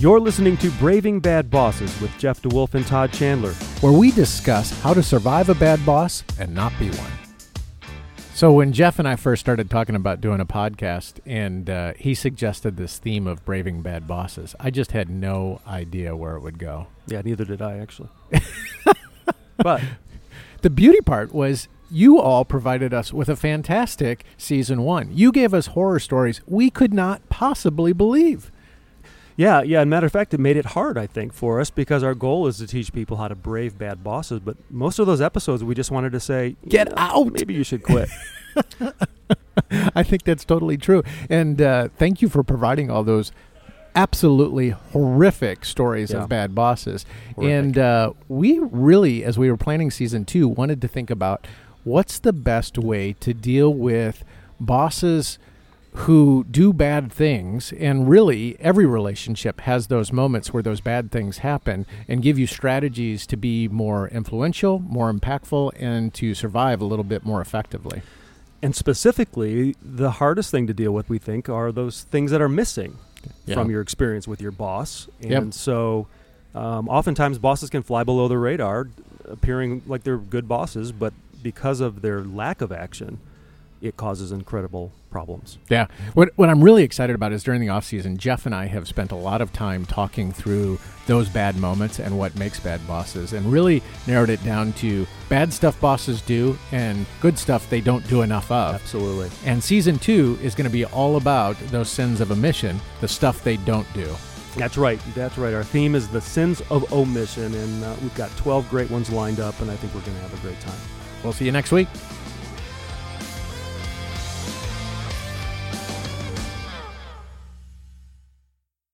You're listening to Braving Bad Bosses with Jeff DeWolf and Todd Chandler. where we discuss how to survive a bad boss and not be one. So, when Jeff and I first started talking about doing a podcast, and uh, he suggested this theme of braving bad bosses, I just had no idea where it would go. Yeah, neither did I actually. but The beauty part was you all provided us with a fantastic season one. You gave us horror stories we could not possibly believe. Yeah, yeah. And matter of fact, it made it hard, I think, for us because our goal is to teach people how to brave bad bosses. But most of those episodes, we just wanted to say, Get "Yeah, out." Maybe you should quit. I think that's totally true. And uh, thank you for providing all those absolutely horrific stories Yeah. of bad bosses. Horrific. And uh, we really, as we were planning season two, wanted to think about what's the best way to deal with bosses who do bad things and really every relationship has those moments where those bad things happen and give you strategies to be more influential more impactful and to survive a little bit more effectively and specifically, the hardest thing to deal with, we think, are those things that are missing Yeah. from your experience with your boss. And Yep. so, um, oftentimes, bosses can fly below the radar, appearing like they're good bosses, but because of their lack of action, it causes incredible problems. Yeah. What what I'm really excited about is during the off season, Jeff and I have spent a lot of time talking through those bad moments and what makes bad bosses and really narrowed it down to bad stuff bosses do and good stuff they don't do enough of. Absolutely. And season 2 is going to be all about those sins of omission, the stuff they don't do. That's right. That's right. Our theme is the sins of omission, and uh, we've got 12 great ones lined up, and I think we're going to have a great time. We'll see you next week.